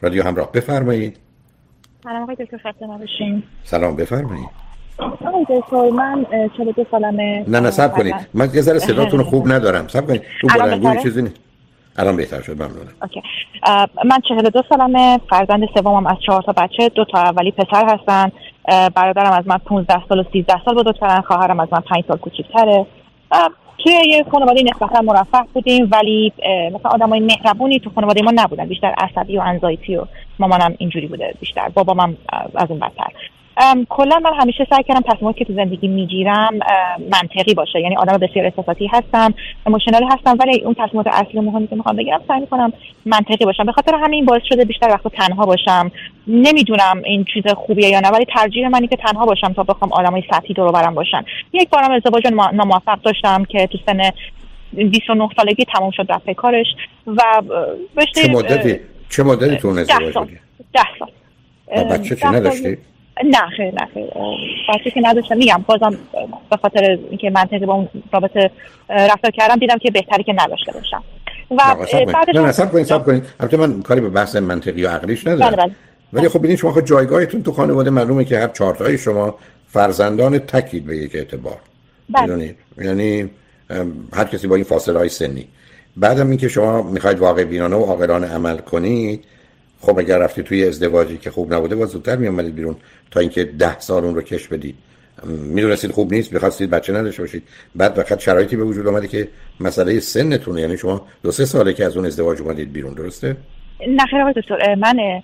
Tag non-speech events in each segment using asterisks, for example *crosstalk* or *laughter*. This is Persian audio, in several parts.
رادیو همراه. بفرمایید. سلام آقای دکتر خسته نباشین. سلام بفرمایید. آقای دکتر من 42 سالمه. نه نه سب کنید. من یه ذره صداتون خوب ندارم. سب کنید. رو بلندگوی چیزی نیست الان بهتر شد. ممنونم. اوکی. من 42 سالمه. فرزند سومم از چهار تا بچه. دو تا اولی پسر هستن. برادرم از من 15 سال و 13 سال بزرگترن خواهرم از من 5 سال کوچیک‌تره. توی یه خانواده نسبتا مرفه بودیم ولی مثلا آدمای مهربونی تو خانواده ما نبودن. بیشتر عصبی و انزایتی و مامانم اینجوری بوده بیشتر بابام از اون بدتر. کلا من همیشه سعی کردم تصمیماتی که تو زندگی می‌گیرم منطقی باشه. یعنی آدم بسیار احساساتی هستم اموشنال هستم ولی اون تصمیمات اصلی مهمی که می‌خوام بگیرم سعی می‌کنم منطقی باشم. به خاطر همین باعث شده بیشتر وقت تنها باشم. نمی‌دونم این چیز خوبیه یا نه ولی ترجیح منی که تنها باشم تا بخوام آدمای سطحی دور برم باشن. یک بارم ازدواج ناموفق داشتم که تو سن 29 سالگی تمام شد رفت کارش و چه مدتی؟ چه مدتی تو ازدواج بودی؟ 10 سال. بچه چی نداشتی؟ نه خیلی نه بچه که نداشتم میگم بازم به خاطر اینکه منطقی با اون رابطه رفتار کردم دیدم که بهتری که نداشته باشم. و بعدش نه نه سب کنید سب کنید. البته من کاری به بحث منطقی و عقلیش ندارم. بله بله. ولی خب ببینید شما خود جایگاهتون تو خانواده معلومه که هر چهار تای شما فرزندان تکید به یک اعتبار. بله. یعنی هر کسی با این فاصله های سنی. بعدم اینکه شما می‌خواید واقع بینانه و عاقلانه عمل کنید خب اگر رفتی توی ازدواجی که خوب نبوده باز زودتر میامدید بیرون تا اینکه ده سال اون رو کش بدید می‌دونستید خوب نیست می‌خواستید بچه نداشته باشید. بعد فقط شرایطی به وجود آمده که مسئله سنتونه. یعنی شما دو سه ساله که از اون ازدواج اومدید بیرون درسته؟ نه خیر آقای دکتر من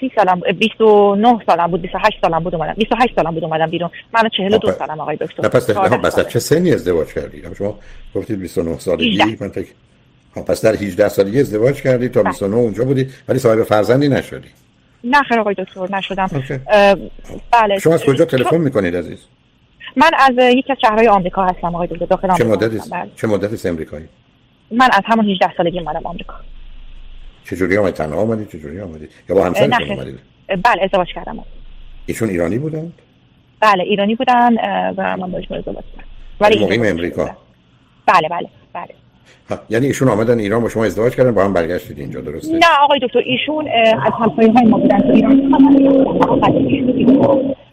سی سالم 29 سالم بود 28 سالم بود اومدم. 28 سالم بود اومدم بیرون. من 42 سالم آقای دکتر. نه پس پس چه سنی ازدواج کردید شما گفتید 29 سالگی من فکر پس در 18 سالگی ازدواج کردید تا 29 بله. اونجا بودید ولی صاحب فرزندی نشدی. نه خیر آقای دکتر نشدم. بله. شما از کجا تلفن می‌کنید عزیز؟ من از یکی از شهرهای آمریکا هستم آقای دکتر داخل چه مدتی بله. چه مدتی است امریکایی من از همون 18 سالگی اومدم آمریکا. چجوری آمدید تنها آمدید چجوری آمدید یا با همسرتون اومدید بله ازدواج کردم. ایشون ایرانی بودن؟ بله ایرانی بودن و من باهاش ازدواج کردم. ولی مقیم امریکا. بله بله بله. یعنی ایشون آمدن ایران با شما ازدواج کردن با هم برگشتید اینجا درسته؟ نه آقای دکتر ایشون از همسایه های ما بودن تو ایران.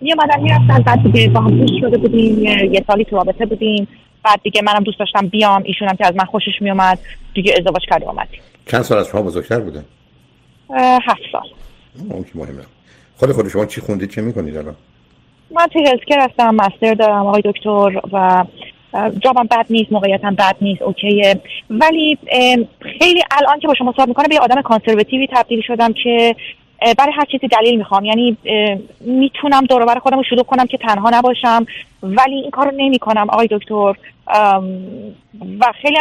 یه مادر می‌رفتن بعد دیگه با هم شده بودیم یه سالی تو رابطه بودیم. بعد دیگه منم دوست داشتم بیام ایشون هم که از من خوشش میومد دیگه ازدواج کردیم اومدیم. چند سال از شما بزرگتر بودن هفت سال. اون که مهمه. خود خود شما چی خوندید چه می‌کنید الان؟ من تو هلسکر هستم مستر دارم آقای دکتر و جابم بد نیست موقعیتم بد نیست اوکیه. ولی خیلی الان که با شما صحبت می‌کنم به آدم کانسرواتیوی تبدیل شدم که برای هر چیزی دلیل می‌خوام. یعنی می‌تونم دور خودم رو شروع کنم که تنها نباشم ولی این کارو نمی‌کنم آقای دکتر. و خیلی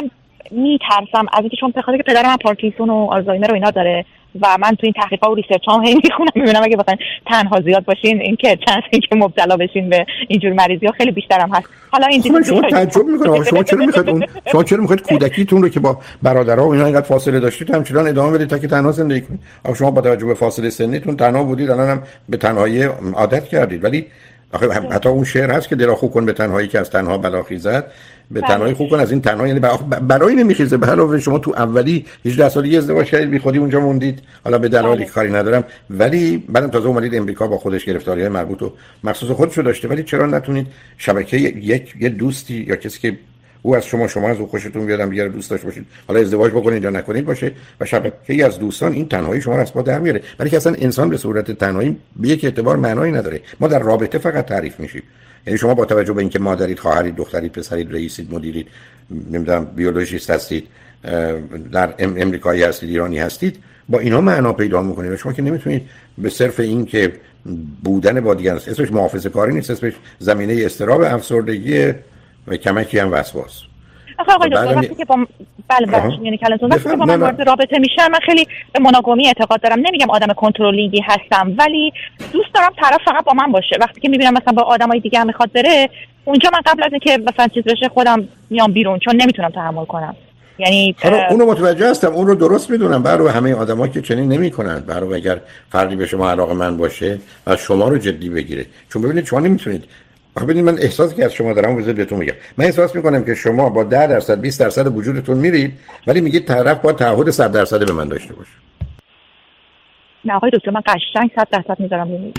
میترسم از اینکه چون بخاطر که پدرم پارکینسون و آلزایمر رو اینا داره و من تو این تحقیقات و research هم هی می‌خونم می‌بینم اگه بخواین تنها زیاد باشین این که چند که مبتلا بشین به اینجور مریضی ها خیلی بیشترم هست. حالا این خب شما تعجب می‌کنم. شما چرا می‌خواید اون *laughs* شما چرا می‌خواید کودکیتون رو که با برادرها و اینا اینقدر فاصله داشتید همچنان ادامه بدید تا که تنها زندگی کنید؟ شما با توجه به فاصله سنیتون تنها بودید الانم به تنهایی عادت کردید. ولی آخه حتی اون شعر هست که دلا خو کن به تنهایی که از تن‌ها بلا خیزد. به بله. تنهایی خوب کن از این تنهایی یعنی برای نمیخیزه. به علاوه شما تو اولی 18 سالگی ازدواج کردید بی خودی اونجا موندید. حالا به دلایلی بله. کاری ندارم. ولی بعدم تازه اومدید امریکا با خودش گرفتاری های مربوط و مخصوص خودشو داشته. ولی چرا نتونید شبکه یک یه دوستی یا کسی که او از شما شما از او خوشتون بیاد دیگه دوست داشته باشید حالا ازدواج بکنید یا نکنید باشه. و شبکه از دوستان این تنهایی شما رو از در میاره. ولی که اصلا انسان به صورت تنهایی به یک اعتبار معنایی نداره. ما در رابطه فقط تعریف میشیم. یعنی شما با توجه به اینکه مادرید خواهرید دخترید پسرید رئیسید مدیرید نمی‌دونم بیولوژیست هستید در امریکایی هستید ایرانی هستید با اینا معنا پیدا می‌کنید شما که نمی‌تونید به صرف این که بودن با دیگران اسمش محافظه کاری نیست اسمش زمینه استراب افسردگی و کمکی هم وسواس. آخه آقای دکتر وقتی که با بله بله یعنی کلمتون وقتی که با من وارد رابطه میشم من خیلی به مناگمی اعتقاد دارم. نمیگم آدم کنترلینگی هستم ولی دوست دارم طرف فقط با من باشه. وقتی که می‌بینم مثلا با آدمای دیگه هم می‌خواد بره اونجا من قبل از اینکه مثلا چیز بشه خودم میام بیرون چون نمی‌تونم تحمل کنم. یعنی اونو متوجه هستم اون رو درست می‌دونم. برای همه آدمایی که چنین نمی‌کنن. برای اگر فردی به شما علاقه من باشه و شما رو جدی بگیره. چون ببینید شما نمی‌تونید آخه ببینید من احساسی که از شما دارم بذارید بهتون میگم. من احساس می‌کنم که شما با 10 درصد 20 درصد وجودتون میرید ولی میگید طرف با تعهد 100 درصد به من داشته باشه. نه آقای دکتر من قشنگ 100 درصد می‌ذارم رو میز.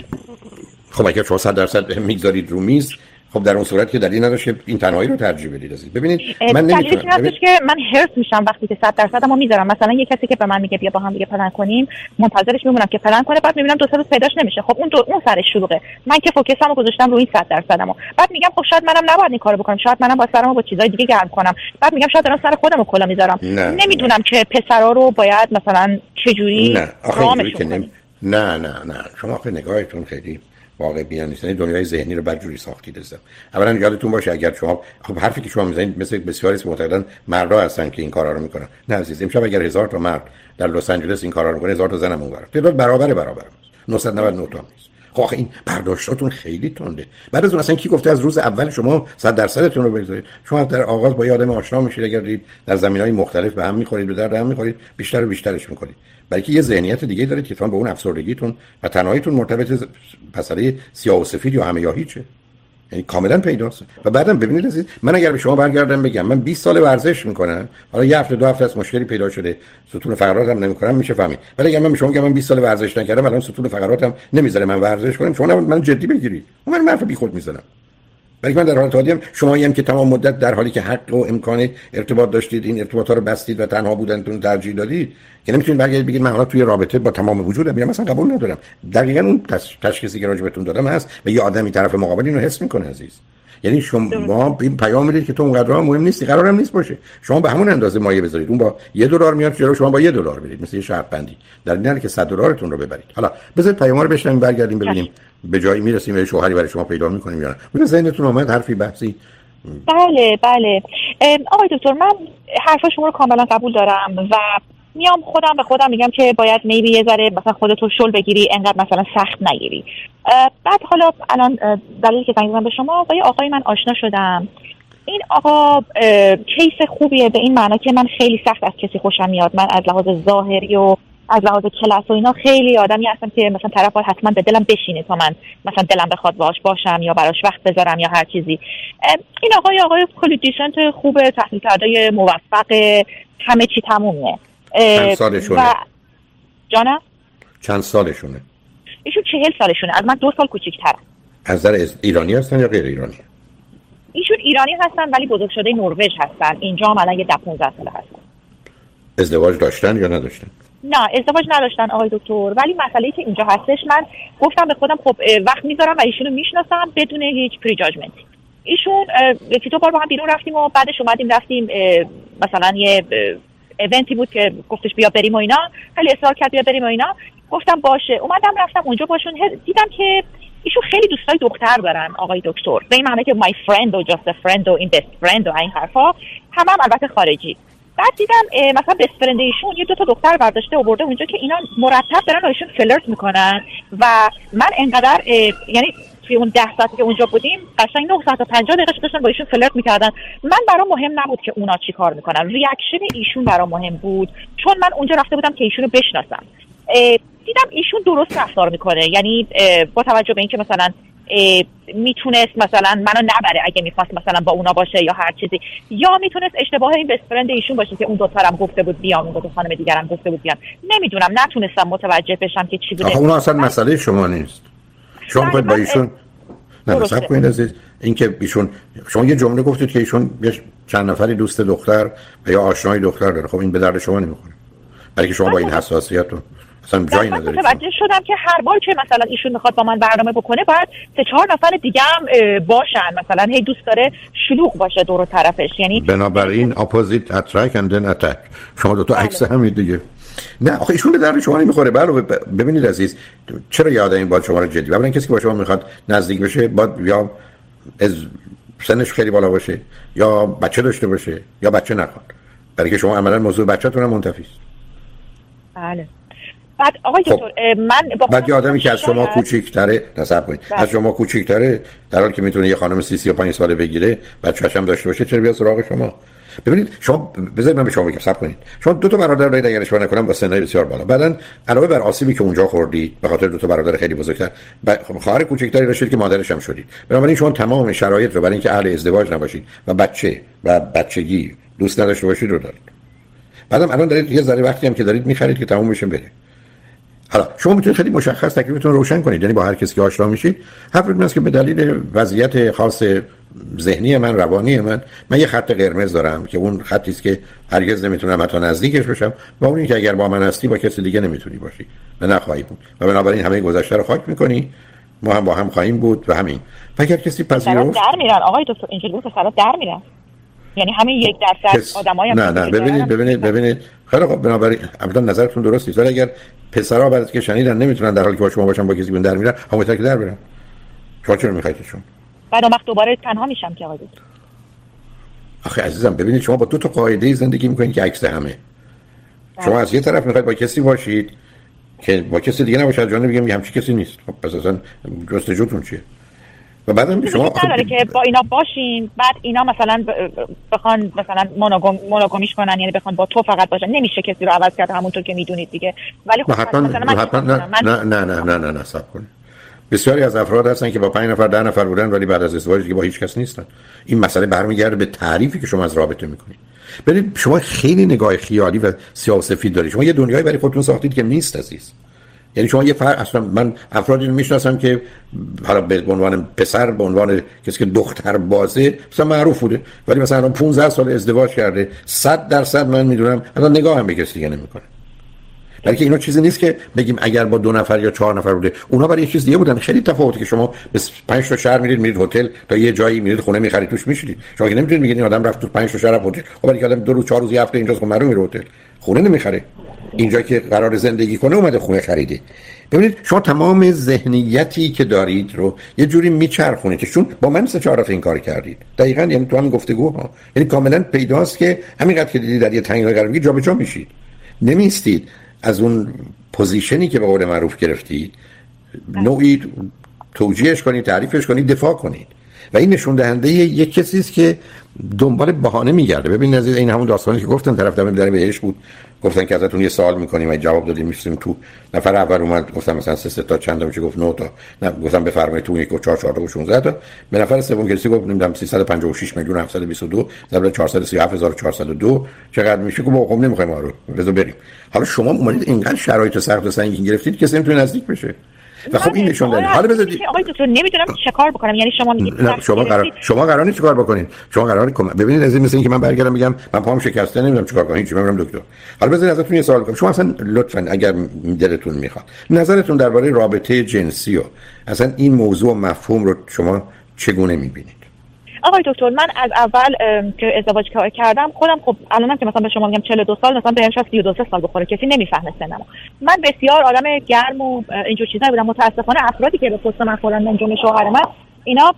خب اگر شما 100 درصد می‌گذارید رو میز خب در اون صورت که دلیل نداشت که این تنهایی رو ترجیح بدید ببینید من نمی‌تونم ببین... که من هرس میشم وقتی که 100 درصدمو می‌ذارم. مثلا یه کسی که به من میگه بیا با هم دیگه پلن کنیم منتظرش میمونم که پلن کنه بعد می‌بینم دو سه روز پیداش نمیشه. خب اون دو... اون سرش شلوغه. من که فوکسمو گذاشتم روی این 100 درصدمو بعد میگم خب شاید منم نباید این کارو بکنم. شاید منم با سرمو با چیزای دیگه گرم کنم. بعد میگم شاید دارم سر خودمو کلا می‌ذارم. نمی‌دونم که پسرا رو باید مثلا چجوری نه نه نه نه. شما آخه نگاهتون خیلی واقع بیان نیست. یعنی دنیای ذهنی رو بدجوری ساختید ازم اولا یادتون باشه اگر شما خب حرفی که شما می‌زنید مثل بسیاری از معتقدان مردا هستن که این کارا رو می‌کنن. نه عزیز امشب اگر هزار تا مرد در لس آنجلس این کارا رو می‌کنه هزار تا زنم اونور تعداد برابر برابر. 999 تا نیست. خب این برداشتاتون خیلی تنده. بعد از اون اصلا کی گفته از روز اول شما 100 درصدتون رو بگذارید؟ شما در آغاز با آدم آشنا میشید اگر دید در زمینهای مختلف به هم می‌خورید به درد هم می‌خورید بیشتر و بیشترش می‌کنید. بلکه یه ذهنیت دیگه دارید که به اون افسردگیتون و تنهاییتون مرتبط مسئله سیاه و سفید یا همه یا هیچه. یعنی کاملا پیداست. و بعدم ببینید عزیز من اگر به شما برگردم بگم من 20 سال ورزش می‌کنم حالا یه هفته دو هفته از مشکلی پیدا شده ستون فقراتم نمی‌کنم میشه فهمید. ولی اگر من به شما بگم من 20 سال ورزش نکردم الان ستون فقراتم نمی‌ذاره من ورزش کنم شما من جدی بگیرید. من حرف بیخود می‌زنم. ولی من در حال هم شما هم که تمام مدت در حالی که حق و امکان ارتباط داشتید این ارتباط ها رو بستید و تنها بودنتون ترجیح دادید که نمی‌تونید برگردید بگید من حالا توی رابطه با تمام وجودم میگم مثلا قبول ندارم. دقیقا اون تشخیصی که راجبتون دادم هست و یه آدمی طرف مقابل اینو حس می‌کنه عزیز. یعنی شما این پیام می‌دید که تو اونقدر مهم نیستی قرارم نیست باشه. شما به همون اندازه مایه بذارید. اون با یه دلار میاد جلو شما با یه دلار بدید مثل یه شرط بندی. در این که 100 دلارتون رو ببرید. حالا بذارید پیام رو بشنویم برگردیم ببینیم به جایی می‌رسیم یه شوهری برای شما پیدا می‌کنیم یا نه. ببین ذهنتون اومد حرفی بحثی. بله بله. آقای دکتر من حرف شما رو کاملا قبول دارم و میام خودم به خودم میگم که باید میبی یه ذره مثلا خودتو شل بگیری انقدر مثلا سخت نگیری. بعد حالا الان دلیلی که زنگ به شما با یه آقای من آشنا شدم. این آقا کیس خوبیه به این معنا که من خیلی سخت از کسی خوشم میاد. من از لحاظ ظاهری و از لحاظ کلاس و اینا خیلی آدمی هستم که مثلا طرف حتما به دلم بشینه تا من مثلا دلم بخواد باش باشم یا براش وقت بذارم یا هر چیزی. این آقای آقای کلی دیسنت خوبه تحلیل کرده موفق همه چی تمومه. چند سالشونه؟ و... جانم؟ چند سالشونه؟ ایشون چهل سالشونه. از من دو سال کوچیک‌ترن. از نظر ایرانی هستن یا غیر ایرانی؟ ایشون ایرانی هستن ولی بزرگ شده نروژ هستن. اینجا هم الان یه ده 15 ساله هستن. ازدواج داشتن یا نداشتن؟ نه ازدواج نداشتن آقای دکتر. ولی مسئله که اینجا هستش من گفتم به خودم خب وقت می‌ذارم و ایشونو می‌شناسم بدون هیچ پری جاجمنت ایشون یکی دو بار با هم بیرون رفتیم و بعدش اومدیم رفتیم مثلا یه ایونتی بود که گفتش بیا بریم و اینا. خیلی اصرار کرد بیا بریم و اینا. گفتم باشه. اومدم رفتم اونجا باشون. دیدم که ایشون خیلی دوستای دختر دارن آقای دکتر. به این معنی که مای فرند و جاست فرند و این بست فرند و این حرفا هم, هم البته خارجی. بعد دیدم مثلا بست فرند ایشون یه دو تا دختر برداشته و برده اونجا که اینا مرتب دارن ایشون فلرت می‌کنن. و من انقدر یعنی توی اون ده ساعتی که اونجا بودیم قشنگ 9 ساعت و 50 دقیقه داشتن با ایشون flirt می‌کردن. من برام مهم نبود که اونا چی کار می‌کنن. reaction ایشون برام مهم بود. چون من اونجا رفته بودم که ایشونو بشناسم. دیدم ایشون درست رفتار می‌کنه. یعنی با توجه به اینکه مثلا می‌تونست مثلا منو نبره اگه می‌خواست مثلا با اونا باشه یا هر چیزی. یا می‌تونست اشتباه این best friend ایشون باشه که اون دوتارم گفته بود بیام اون دو خانم دیگرم گفته بود بیام. نمی‌دونم. نتونستم متوجه بشم که چی بوده. اونا اصلا مسئله شما نیست. شما باید با ایشون نه نصب کنید عزیز. اینکه ایشون شما یه جمله گفتید که ایشون چند نفری دوست دختر و یا آشنای دختر داره. خب این به درد شما نمی‌خوره. برای که شما با این حساسیت رو اصلا جایی ندارید. متوجه شدم که هر بار که مثلا ایشون می‌خواد با من برنامه بکنه باید سه چهار نفر دیگه هم باشن. مثلا هی دوست داره شلوغ باشه دور و طرفش. یعنی بنابراین اپوزیت اترک اند اتک شما دو تا عکس همین دیگه. نه آخه ایشون به درد شما نمی‌خوره. بله ببینید عزیز چرا یاد این باید شما رو جدی؟ ببینید کسی که با شما می‌خواد نزدیک بشه باید یا از سنش خیلی بالا باشه یا بچه داشته باشه یا بچه نخواد. برای که شما عملا موضوع بچه‌تون هم منتفی است. بله. بعد آقای خب. من با بعد یه آدمی که از شما کوچیک‌تره نصب کنید بله. از شما کوچیک‌تره در حالی که می‌تونه یه خانم 30 35 ساله بگیره بچه‌ش هم داشته باشه چرا بیا سراغ شما؟ ببینید شما بذارید من به شما بگم صبر کنید. شما دو تا برادر دارید اگر اشتباه نکنم با سنای بسیار بالا. بعدن علاوه بر آسیبی که اونجا خوردید به خاطر دو تا برادر خیلی بزرگتر خب خواهر کوچکتری داشتید که مادرش هم شدید. بنابراین شما تمام شرایط رو برای اینکه اهل ازدواج نباشید و بچه و بچگی دوست نداشته باشید رو دارید. بعدم الان دارید یه ذره وقتی هم که دارید می‌خرید که تموم بشه بره. حالا شما می‌تونید خیلی مشخص تکلیفتون روشن کنید یعنی با هر کسی که آشنا میشید حرف این که به دلیل وضعیت خاص ذهنی من روانی من. من یه خط قرمز دارم که اون خطی است که هرگز نمی‌تونم حتی نزدیکش بشم و اون که اگر با من هستی با کسی دیگه نمی‌تونی باشی و نخواهی بود. و بنابراین همه گذشته رو خاک می‌کنی. ما هم با هم خواهیم بود و همین. و اگر کسی پذیرفت در میرن. آقای دکتر اینجوری در میرن. یعنی همین یک درصد کس... آدمای نه نه ببینید ببینید ببینید. خیلی خب بنابراین ابدا نظرتون درست نیست. ولی اگر پسرا بعد از که شنیدن نمی‌تونن در حالی که با شما باشن با کسی در میرن همون که در برن شما چرا می‌خواید بعد وقت دوباره تنها میشم که آقای آخه عزیزم ببینید شما با دو تا قاعده زندگی می‌کنید که عکس همه. شما بله. از یه طرف می‌خواید با کسی باشید که با کسی دیگه نباشه جان میگم همچی کسی نیست. خب پس اصلا جستجوتون چیه؟ و بعدم شما نداره که با اینا باشین بعد اینا مثلا بخوان مثلا مونوگامیش کنن یعنی بخوان با تو فقط باشن. نمیشه کسی رو عوض کرد همونطور که می‌دونید دیگه. ولی خب حتما مثلا من نه, نه, نه نه نه نه نه سب کنید بسیاری از افراد هستن که با پنج نفر ده نفر بودن ولی بعد از ازدواج دیگه با هیچ کس نیستن. این مسئله برمیگرده به تعریفی که شما از رابطه می‌کنید. ببینید شما خیلی نگاه خیالی و سیاسفید دارید. شما یه دنیایی برای خودتون ساختید که نیست عزیز. یعنی شما یه فرق اصلا من افرادی رو می‌شناسم که حالا به عنوان پسر به عنوان کسی که دختر بازه مثلا معروف بوده. ولی مثلا 15 سال ازدواج کرده 100 درصد من می‌دونم الان نگاه هم به کسی دیگه نمی‌کنه. بلکه اینا چیزی نیست که بگیم اگر با دو نفر یا چهار نفر بوده. اونا برای یه چیز دیگه بودن. خیلی تفاوتی که شما به پنج تا شهر میرید میرید هتل تا یه جایی میرید خونه می‌خرید توش میشید شما که نمی‌تونید بگید این آدم رفت تو پنج تا شهر هتل. خب برای آدم دو روز چهار روز یه هفته اینجاست خب معلومه میره هتل. خونه نمی‌خره. اینجا که قرار زندگی کنه اومده خونه خریده. ببینید شما تمام ذهنیتی که دارید رو یه جوری میچرخونید چون با من سه چهار این کار کردید. دقیقا یعنی تو هم گفتگوها. یعنی کاملا پیداست که همینقدر که دیدید در یه تنگنا قرار می‌گیرید جابجا میشید. نمیستید از اون پوزیشنی که به قول معروف گرفتید نوعی توجیهش کنید تعریفش کنید دفاع کنید و این نشون دهنده یک کسی است که دنبال بهانه میگرده. ببین عزیز این همون داستانی که گفتن طرف دم در بهش بود. گفتن که ازتون یه سوال می‌کنیم و جواب دادیم میشیم تو. نفر اول اومد گفتم مثلا سه, تا چند چه گفت 9 تا. نه گفتم بفرمایید تو یک و 4 4 تا 16 تا. به نفر سوم کسی گفت نمی‌دونم 356 میلیون 722 ضرب 437402 چقدر میشه؟ که خب نمی‌خوایم ما رو بذار بریم. حالا شما اومدید اینقدر شرایط سخت سنگین گرفتید که کسی نمی‌تونه نزدیک بشه. و خب این نشون داره حالا بذارید آقای دکتر نمی‌دونم چه کار بکنم. یعنی شما میگید شما قرار شما قرار نیست کار بکنید شما قرار ببینید از این مثل اینکه من برگردم میگم من پام شکسته نمی‌دونم چیکار کنم هیچ میرم دکتر. حالا بذارید ازتون یه سوال کنم. شما اصلا لطفا اگر دلتون می‌خواد نظرتون درباره رابطه جنسی و اصلا این موضوع مفهوم رو شما چگونه می‌بینید؟ آقای دکتر من از اول که ازدواج کردم خودم خب الانم که مثلا به شما میگم 42 سال مثلا بهم شاید 32 سال بخوره کسی نمی‌فهمه سنمو. من بسیار آدم گرم و اینجور چیزا بودم. متاسفانه افرادی که به پست من خوردن جمله شوهر من اینا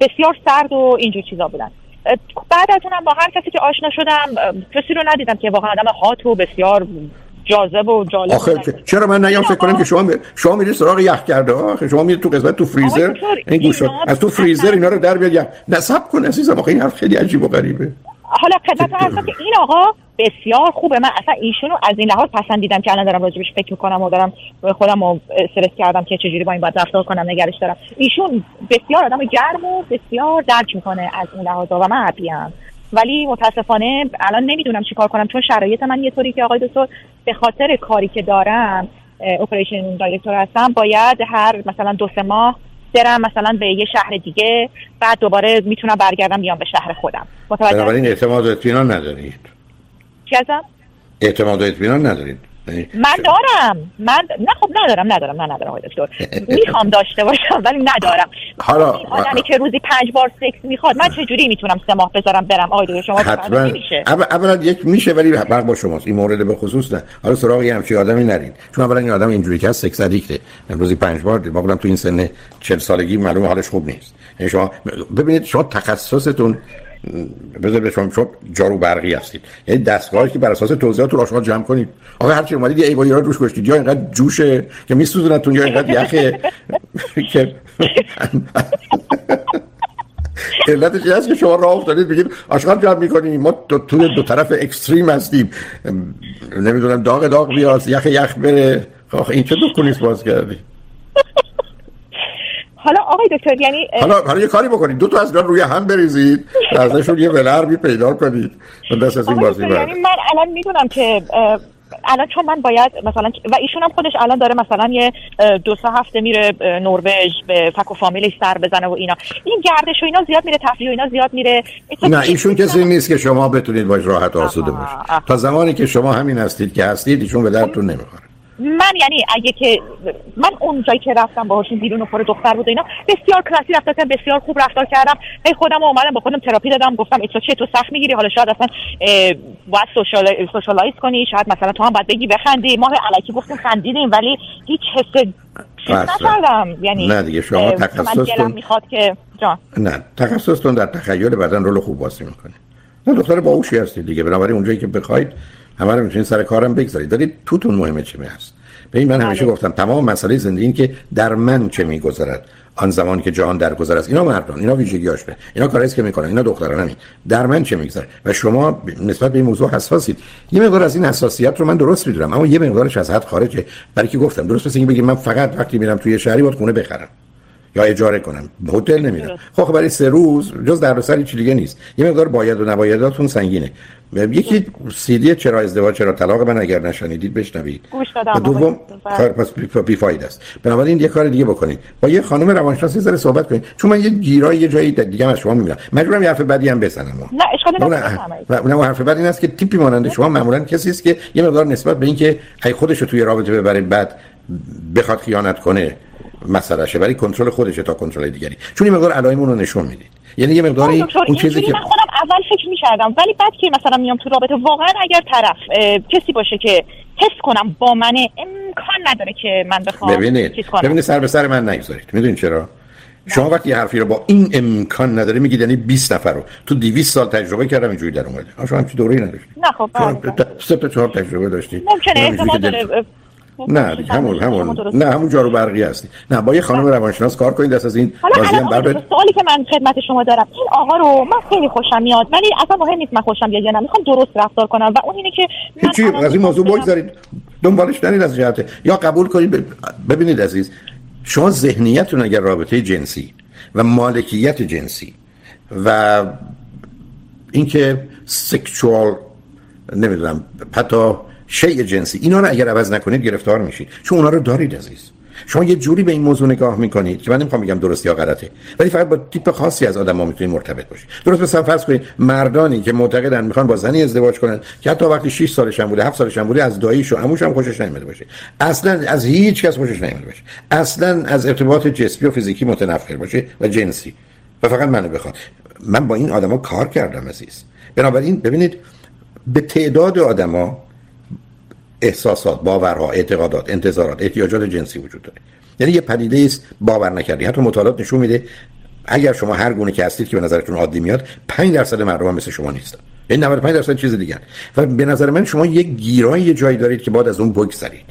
بسیار سرد و اینجور چیزا بودن. بعد از اونم با هر کسی که آشنا شدم کسی رو ندیدم که واقعا آدم هات و بسیار جاذب و جالب آخه چرا من نیام؟ فکر کنم که شما شما میری سراغ یخ کرده آخه شما میری تو قسمت تو فریزر؟ این گوش از تو فریزر اینا رو در بیار. نصب کن عزیزم. آخه این حرف خیلی عجیب و غریبه. حالا خدمت هستم که این آقا بسیار خوبه. من اصلا ایشونو از این لحاظ پسندیدم که الان دارم راجبش فکر می‌کنم و دارم خودم رو استرس کردم که چجوری با این باید رفتار کنم نگرش دارم. ایشون بسیار آدم گرم و بسیار درک می‌کنه از این لحاظ و من هپیم ولی متاسفانه الان نمی‌دونم چیکار کنم چون شرایط من یه طوری که آقای دکتر به خاطر کاری که دارم اپریشن دایرکتور هستم باید هر مثلا دو سه ماه برم مثلا به یه شهر دیگه بعد دوباره می‌تونم برگردم بیام به شهر خودم. بنابراین اعتماد و اطمینان ندارید. چی اعتماد و اطمینان ندارید. من دارم. من نه خب ندارم ندارم نه ندارم دکتر. می‌خوام داشته باشم ولی ندارم. حالا آدمی که روزی پنج بار سکس می‌خواد من چجوری می‌تونم سه ماه بذارم برم؟ آقای دکتر شما حتما. اولا یک میشه ولی برق با شماست. این مورد به خصوص نه. حالا سراغ یه همچین آدمی نرید. چون اولا این آدم اینجوری که سکس ادیکته. روزی پنج بار ما بودم تو این سن 40 سالگی معلومه حالش خوب نیست. یعنی شما ببینید شما تخصصتون بذار شما شما جارو برقی هستید. یعنی دستگاهی که بر اساس توضیحات رو شما جمع کنید. آقا هر چی اومدید یه ایوانی رو روش گذاشتید. یا اینقدر جوشه که میسوزونتون یا اینقدر یخه که علتش هست که شما راه افتادید بگید آشغال جمع می‌کنیم. ما تو, تو دو طرف اکستریم هستیم. نمی‌دونم داغ داغ بیاد یخ یخ بره. آخه این چه دو باز کردی؟ حالا آقای دکتر یعنی حالا حالا یه کاری بکنید. دو تا از روی هم بریزید. ازشون یه ولربی پیدا کنید. دست از این بازی یعنی من الان می‌دونم که الان چون من باید مثلا و ایشون هم خودش الان داره مثلا یه دو سه هفته میره نروژ به فک و فامیلش سر بزنه و اینا. این گردش و اینا زیاد میره تفریح و اینا زیاد میره. نه ایشون کسی نیست که شما بتونید باش راحت آسوده باشید. تا زمانی که شما همین هستید که هستید ایشون به درتون نمی‌خوره من یعنی اگه که من اون جایی که رفتم باهاشون بیرون و پر دختر بود اینا بسیار کلاسی رفتار کردم بسیار خوب رفتار کردم. هی خودم اومدم با خودم تراپی دادم گفتم ایتو چه تو سخت می‌گیری. حالا شاید اصلا باید سوشال سوشالایز کنی شاید مثلا تو هم باید بگی بخندی. ما علکی گفتیم خندیدیم ولی هیچ حس نکردم. یعنی نه دیگه شما تخصصتون می‌خواد که جان. نه تخصصتون در تخیل بدن رول خوب بازی می‌کنه. نه دختر باهوشی هستید دیگه. بنابراین اونجایی که بخواید همه رو می‌تونید سر کارم بگذارید. دارید توتون مهمه چی هست به من همیشه بله. گفتم تمام مسئله زندگی این که در من چه میگذرد آن زمانی که جهان درگذر است. اینا مردان اینا ویژگیاش به اینا کاری که می‌کنن اینا دختران همین. در من چه میگذره و شما نسبت به این موضوع حساسید. یه مقدار از این حساسیت رو من درست می‌دونم اما یه مقدارش از حد خارجه. برای که گفتم درست مثل اینکه بگید من فقط وقتی میرم توی شهری باید خونه بخرم یا اجاره کنم هتل نمیرم. خب برای سه روز جز در سر چیز دیگه نیست. یه مقدار باید و نبایداتون سنگینه. یکی سیدی چرا ازدواج چرا طلاق من اگر نشنیدید بشنوید. و دوم پس بی فاید است. بنابراین یه کار دیگه بکنید. با یه خانم روانشناسی زره صحبت کنید. چون من یه گیرای یه جایی دیگه از شما می‌بینم. مجبورم یه حرف بدی هم بزنم. نه اشکالی نداره حرف بدی این است که تیپی مانند شما معمولا کسی است که یه مقدار نسبت به اینکه هی خودش رو توی رابطه ببره بعد بخواد خیانت کنه مسئله ولی کنترل خودشه تا کنترل دیگری. چون این مقدار علائمون رو نشون می‌دید. یعنی یه مقداری اون چیزی که من خودم اول فکر می‌کردم ولی بعد که مثلا میام تو رابطه واقعا اگر طرف کسی باشه که حس کنم با من امکان نداره که من بخوام ببینید ببینید سر به سر من نگذارید. می‌دونید چرا؟ شما وقتی یه حرفی رو با این امکان نداره میگید یعنی 20 نفر رو. تو 200 سال تجربه کردم اینجوری در اومده. شما همچین دوره‌ای نداشتید. نه خب سه تا چهار تجربه داشتید. ممکنه احتمال داره نه همون همون نه همون جارو برقی هستی. نه با یه خانم روانشناس کار کنید دست از این بازی هم سوالی که من خدمت شما دارم. این آقا رو من خیلی خوشم میاد ولی اصلا مهم نیست من خوشم بیاد یا نه. می‌خوام درست رفتار کنم و اون اینه که چی از این موضوع بگذارید. دنبالش نرید از جهت. یا قبول کنید ببینید عزیز شما ذهنیتتون اگر رابطه جنسی و مالکیت جنسی و اینکه سکشوال نمی‌دونم حتی شیء جنسی. اینا رو اگر عوض نکنید گرفتار میشید. چون اونا رو دارید عزیز. شما یه جوری به این موضوع نگاه می‌کنید که من نمی‌خوام بگم درست یا غلطه ولی فقط با تیپ خاصی از آدم ها می‌تونید مرتبط باشید. درست مثلا فرض کنید مردانی که معتقدن می‌خوان با زنی ازدواج کنن که حتی وقتی 6 سالش هم بوده 7 سالش هم بوده از داییش و عموش هم خوشش نمیاد باشه. اصلا از هیچ کس خوشش نمیاد باشه. اصلا از ارتباط جسمی و فیزیکی متنفر باشه و جنسی. و فقط منو بخواد من با این آدما کار کردم عزیز. بنابراین ببینید به تعداد آدما احساسات باورها اعتقادات انتظارات احتیاجات جنسی وجود داره. یعنی یه پدیده است باور نکردی. حتی مطالعات نشون میده اگر شما هر گونه که هستید که به نظرتون عادی میاد 5 درصد مردم مثل شما نیستن. این 95 درصد چیز دیگه و به نظر من شما یک گیرای یه جایی دارید که بعد از اون بگذرید.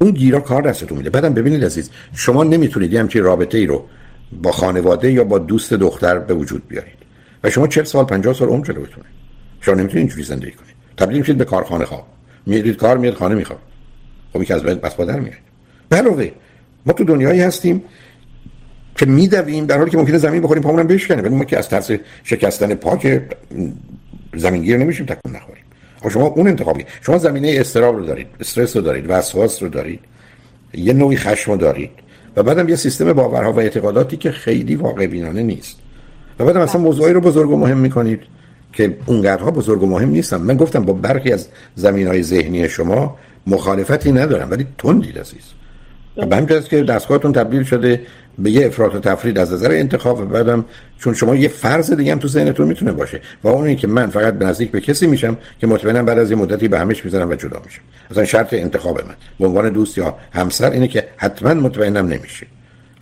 اون گیرا کار دستتون میده. بعدم ببینید عزیز شما نمی‌تونید همچین رابطه ای رو با خانواده یا با دوست دختر به وجود بیارید. و شما 40 سال 50 سال عمر جلوتونه. شما نمی‌تونید اینجوری زندگی کنید. تبدیل میشید به کارخانه خواب میرید کار میاد خانه می‌خواد. خب که از بس بادر میاد. علاوه ما تو دنیایی هستیم که میدویم در حالی که ممکنه زمین بخوریم پامون بشکنه. ولی ما که از ترس شکستن پا که زمینگیر نمیشیم تکون نخوریم. خب شما اون انتخابی. شما زمینه استراب رو دارید استرس رو دارید وسواس رو دارید یه نوعی خشم رو دارید و بعدم یه سیستم باورها و اعتقاداتی که خیلی واقع بینانه نیست. و بعدم اصلا موضوعی رو بزرگ و مهم می‌کنید. که اونقدرها بزرگ و مهم نیستم من گفتم با برخی از زمین های ذهنی شما مخالفتی ندارم ولی تندید عزیز به همین که دستگاهتون تبدیل شده به یه افراط و تفرید از نظر انتخاب و بعدم چون شما یه فرض دیگه هم تو ذهنتون می‌تونه باشه. و اون که من فقط به نزدیک به کسی میشم که مطمئنا بعد از یه مدتی به همش می‌زنم و جدا میشم. مثلا شرط انتخاب من. به عنوان دوست یا همسر اینه که حتما مطمئنم نمیشه.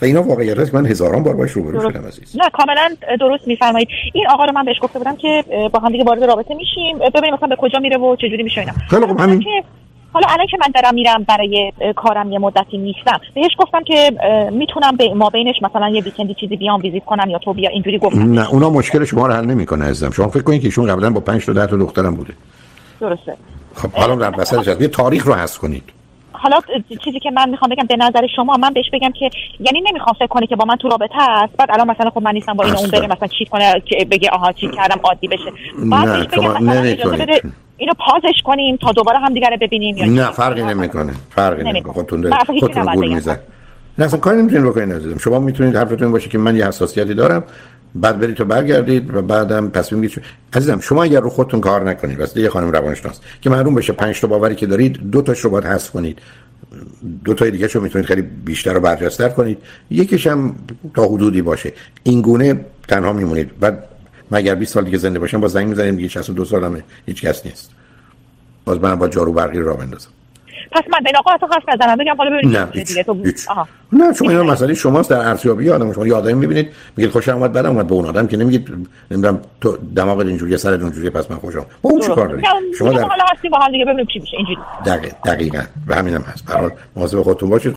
و اینا واقعیت است من هزاران بار باش روبرو شدم عزیز. نه کاملا درست میفرمایید. این آقا رو من بهش گفته بودم که با هم دیگه وارد رابطه میشیم. ببینیم مثلا به کجا میره و چه جوری میشه اینا. خیلی خوب همین. حالا الان که من دارم میرم برای کارم یه مدتی نیستم بهش گفتم که می‌تونم به ما بینش مثلا یه ویکندی چیزی بیام ویزیت کنم یا تو بیا اینجوری گفتم. نه اونا مشکل شما رو حل نمی‌کنه عزیزم. شما فکر کنید که ایشون قبلا با 5 تا 10 تا دخترم بوده. درسته. خب حالا در وسطش یه تاریخ رو حذف کنید. حالا چیزی که من می‌خوام بگم به نظر شما من بهش بگم که یعنی نمی‌خوام فکر کنه که با من تو رابطه هست. بعد الان مثلا خب من نیستم با این اون بره مثلا چی کنه که بگه آها چی کردم عادی بشه. نمی‌تونید. اینو پازش کنیم تا دوباره هم دیگه ببینیم یا نه فرقی نمی‌کنه. فرقی نمی‌کنه. خودتون دارید خودتون گول می‌زنید نه اصلا کاری نمی‌تونید بکنید شما می‌تونید حرفتون باشه که من یه حساسیتی دارم. بعد برید تو برگردید و بعدم تصمیم بگیرید عزیزم شما اگر رو خودتون کار نکنید واسه یه خانم روانشناس که معلوم بشه پنج تا باوری که دارید دو تاش رو باید حذف کنید. دو تا دیگه شو می‌تونید خیلی بیشتر رو برجستر کنید. یکیش هم تا حدودی باشه. این گونه تنها میمونید. بعد مگر 20 سال دیگه زنده باشم با زنگ می‌زنیم میگه 62 سالمه. هیچ کس نیست. باز من با جارو برقی را بندازم. پس من به آقا تو خواست نزنم. بگم حالا ببینید نه دیگه. تو نه شما اینا مسئله شماست در ارزیابی آدم. شما یه آدمی می‌بینید میگید خوش اومد بعد اومد به اون آدم که نمیگید نمی‌دونم تو دماغ اینجوری سر اینجوری پس من خوشم. با اون چیکار دارید شما در حالا هستیم با هم دیگه ببینیم چی میشه. اینجوری. دقیقاً دقیقاً. و همینم هست. برای مواظب خودتون باشید.